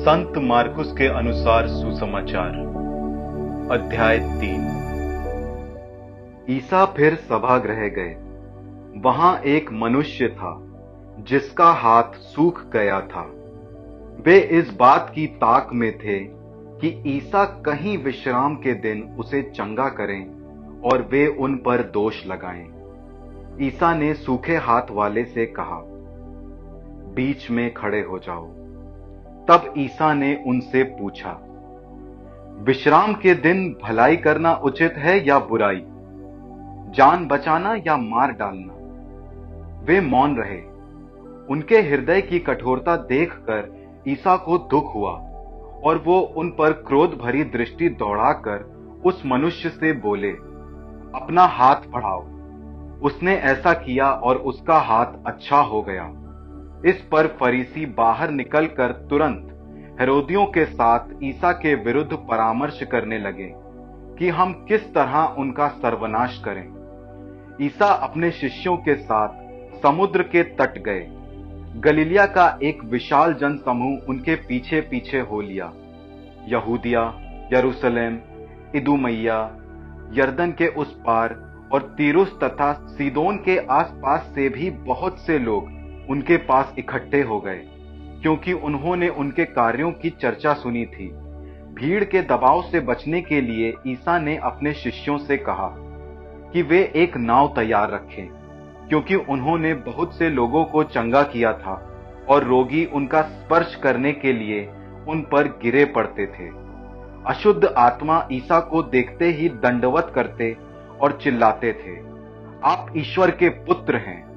संत मार्कुस के अनुसार सुसमाचार, अध्याय तीन। ईसा फिर सभागृह गए। वहाँ एक मनुष्य था, जिसका हाथ सूख गया था। वे इस बात की ताक में थे कि ईसा कहीं विश्राम के दिन उसे चंगा करें और वे उन पर दोष लगाएँ। ईसा ने सूखे हाथ वाले से कहा, बीच में खड़े हो जाओ। तब ईसा ने उनसे पूछा, विश्राम के दिन भलाई करना उचित है या बुराई? जान बचाना या मार डालना? वे मौन रहे। उनके हृदय की कठोरता देखकर ईसा को दुख हुआ और वो उन पर क्रोध भरी दृष्टि दौड़ाकर उस मनुष्य से बोले, अपना हाथ बढ़ाओ। उसने ऐसा किया और उसका हाथ अच्छा हो गया। इस पर फरीसी बाहर निकलकर तुरंत हेरोदियों के साथ ईसा के विरुद्ध परामर्श करने लगे कि हम किस तरह उनका सर्वनाश करें। ईसा अपने शिष्यों के साथ समुद्र के तट गए। गलीलिया का एक विशाल जन समूह उनके पीछे पीछे हो लिया। यहूदिया, यरूशलेम, इदुमैया, यर्दन के उस पार और तीरुस तथा सीदोन के आसपास से भी बहुत से लोग उनके पास इकट्ठे हो गए, क्योंकि उन्होंने उनके कार्यों की चर्चा सुनी थी। भीड़ के दबाव से बचने के लिए ईसा ने अपने शिष्यों से कहा कि वे एक नाव तैयार रखें, क्योंकि उन्होंने बहुत से लोगों को चंगा किया था और रोगी उनका स्पर्श करने के लिए उन पर गिरे पड़ते थे। अशुद्ध आत्मा ईसा को देखते ही दंडवत करते और चिल्लाते थे, आप ईश्वर के पुत्र हैं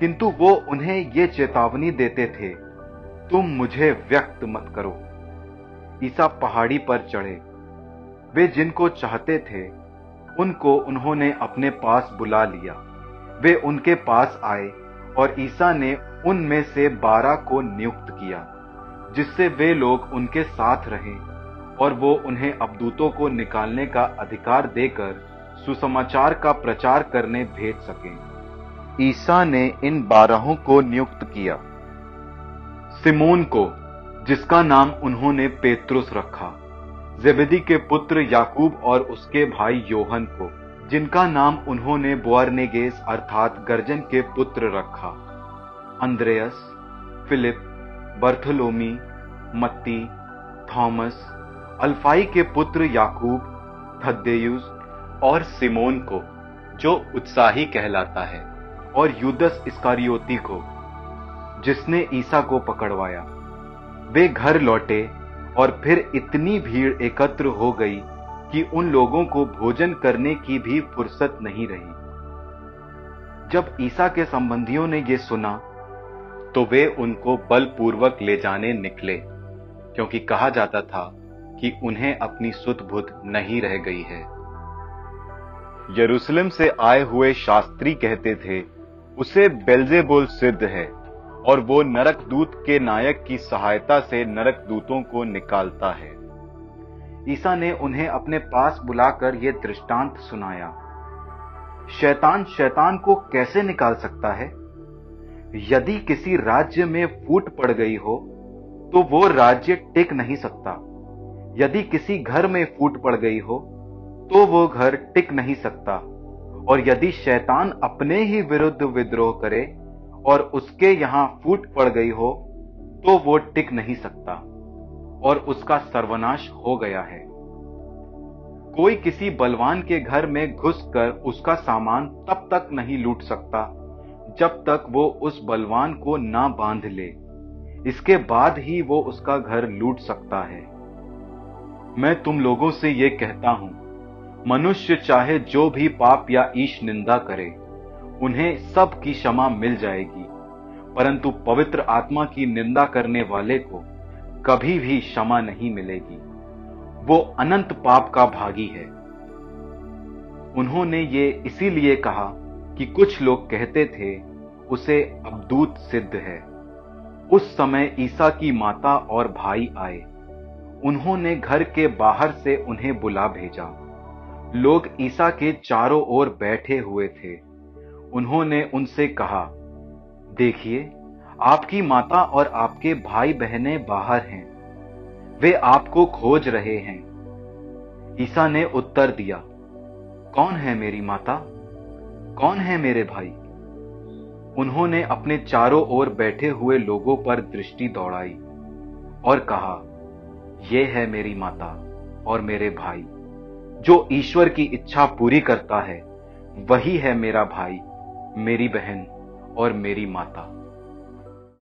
किंतु वो उन्हें ये चेतावनी देते थे, तुम मुझे व्यक्त मत करो। ईसा पहाड़ी पर चढ़े। वे जिनको चाहते थे, उनको उन्होंने अपने पास बुला लिया। वे उनके पास आए और ईसा ने उनमें से बारह को नियुक्त किया, जिससे वे लोग उनके साथ रहे और वो उन्हें अबदूतों को निकालने का अधिकार देकर सुसमाचार का प्रचार करने भेज सके। ईसा ने इन बारहों को नियुक्त किया। सिमोन को, जिसका नाम उन्होंने पेत्रुस रखा, जेबेदी के पुत्र याकूब और उसके भाई योहन को, जिनका नाम उन्होंने बुआरनेगेस अर्थात गर्जन के पुत्र रखा। अंद्रेयस, फिलिप, बर्थलोमी, मत्ती, थॉमस, अल्फाई के पुत्र याकूब, थद्देयुस और सिमोन को, जो उत्साही कहलाता है। और युदस इसकारियोती को, जिसने ईसा को पकड़वाया। वे घर लौटे और फिर इतनी भीड़ एकत्र हो गई कि उन लोगों को भोजन करने की भी फुर्सत नहीं रही। जब ईसा के संबंधियों ने यह सुना तो वे उनको बलपूर्वक ले जाने निकले, क्योंकि कहा जाता था कि उन्हें अपनी सुध नहीं रह गई है। यरूशलेम से आए हुए शास्त्री कहते थे उसे बेल्जेबुल सिद्ध है, और वो नरक दूत के नायक की सहायता से नरक दूतों को निकालता है। ईसा ने उन्हें अपने पास बुलाकर यह दृष्टांत सुनाया। शैतान शैतान को कैसे निकाल सकता है? यदि किसी राज्य में फूट पड़ गई हो तो वो राज्य टिक नहीं सकता। यदि किसी घर में फूट पड़ गई हो तो वो घर टिक नहीं सकता। और यदि शैतान अपने ही विरुद्ध विद्रोह करे और उसके यहाँ फूट पड़ गई हो तो वो टिक नहीं सकता और उसका सर्वनाश हो गया है। कोई किसी बलवान के घर में घुसकर उसका सामान तब तक नहीं लूट सकता, जब तक वो उस बलवान को ना बाँध ले। इसके बाद ही वो उसका घर लूट सकता है। मैं तुम लोगों से ये कहता हूँ मनुष्य चाहे जो भी पाप या ईश निंदा करे, उन्हें सब की क्षमा मिल जाएगी। परंतु पवित्र आत्मा की निंदा करने वाले को कभी भी क्षमा नहीं मिलेगी। वो अनंत पाप का भागी है। उन्होंने ये इसीलिए कहा कि कुछ लोग कहते थे, उसे अबदूत सिद्ध है। उस समय ईसा की माता और भाई आए। उन्होंने घर के बाहर से उन्हें बुला भेजा। लोग ईसा के चारों ओर बैठे हुए थे। उन्होंने उनसे कहा, देखिए, आपकी माता और आपके भाई बहनें बाहर हैं। वे आपको खोज रहे हैं। ईसा ने उत्तर दिया, कौन है मेरी माता? कौन है मेरे भाई? उन्होंने अपने चारों ओर बैठे हुए लोगों पर दृष्टि दौड़ाई और कहा यह है मेरी माता और मेरे भाई। जो ईश्वर की इच्छा पूरी करता है, वही है मेरा भाई, मेरी बहन और मेरी माता।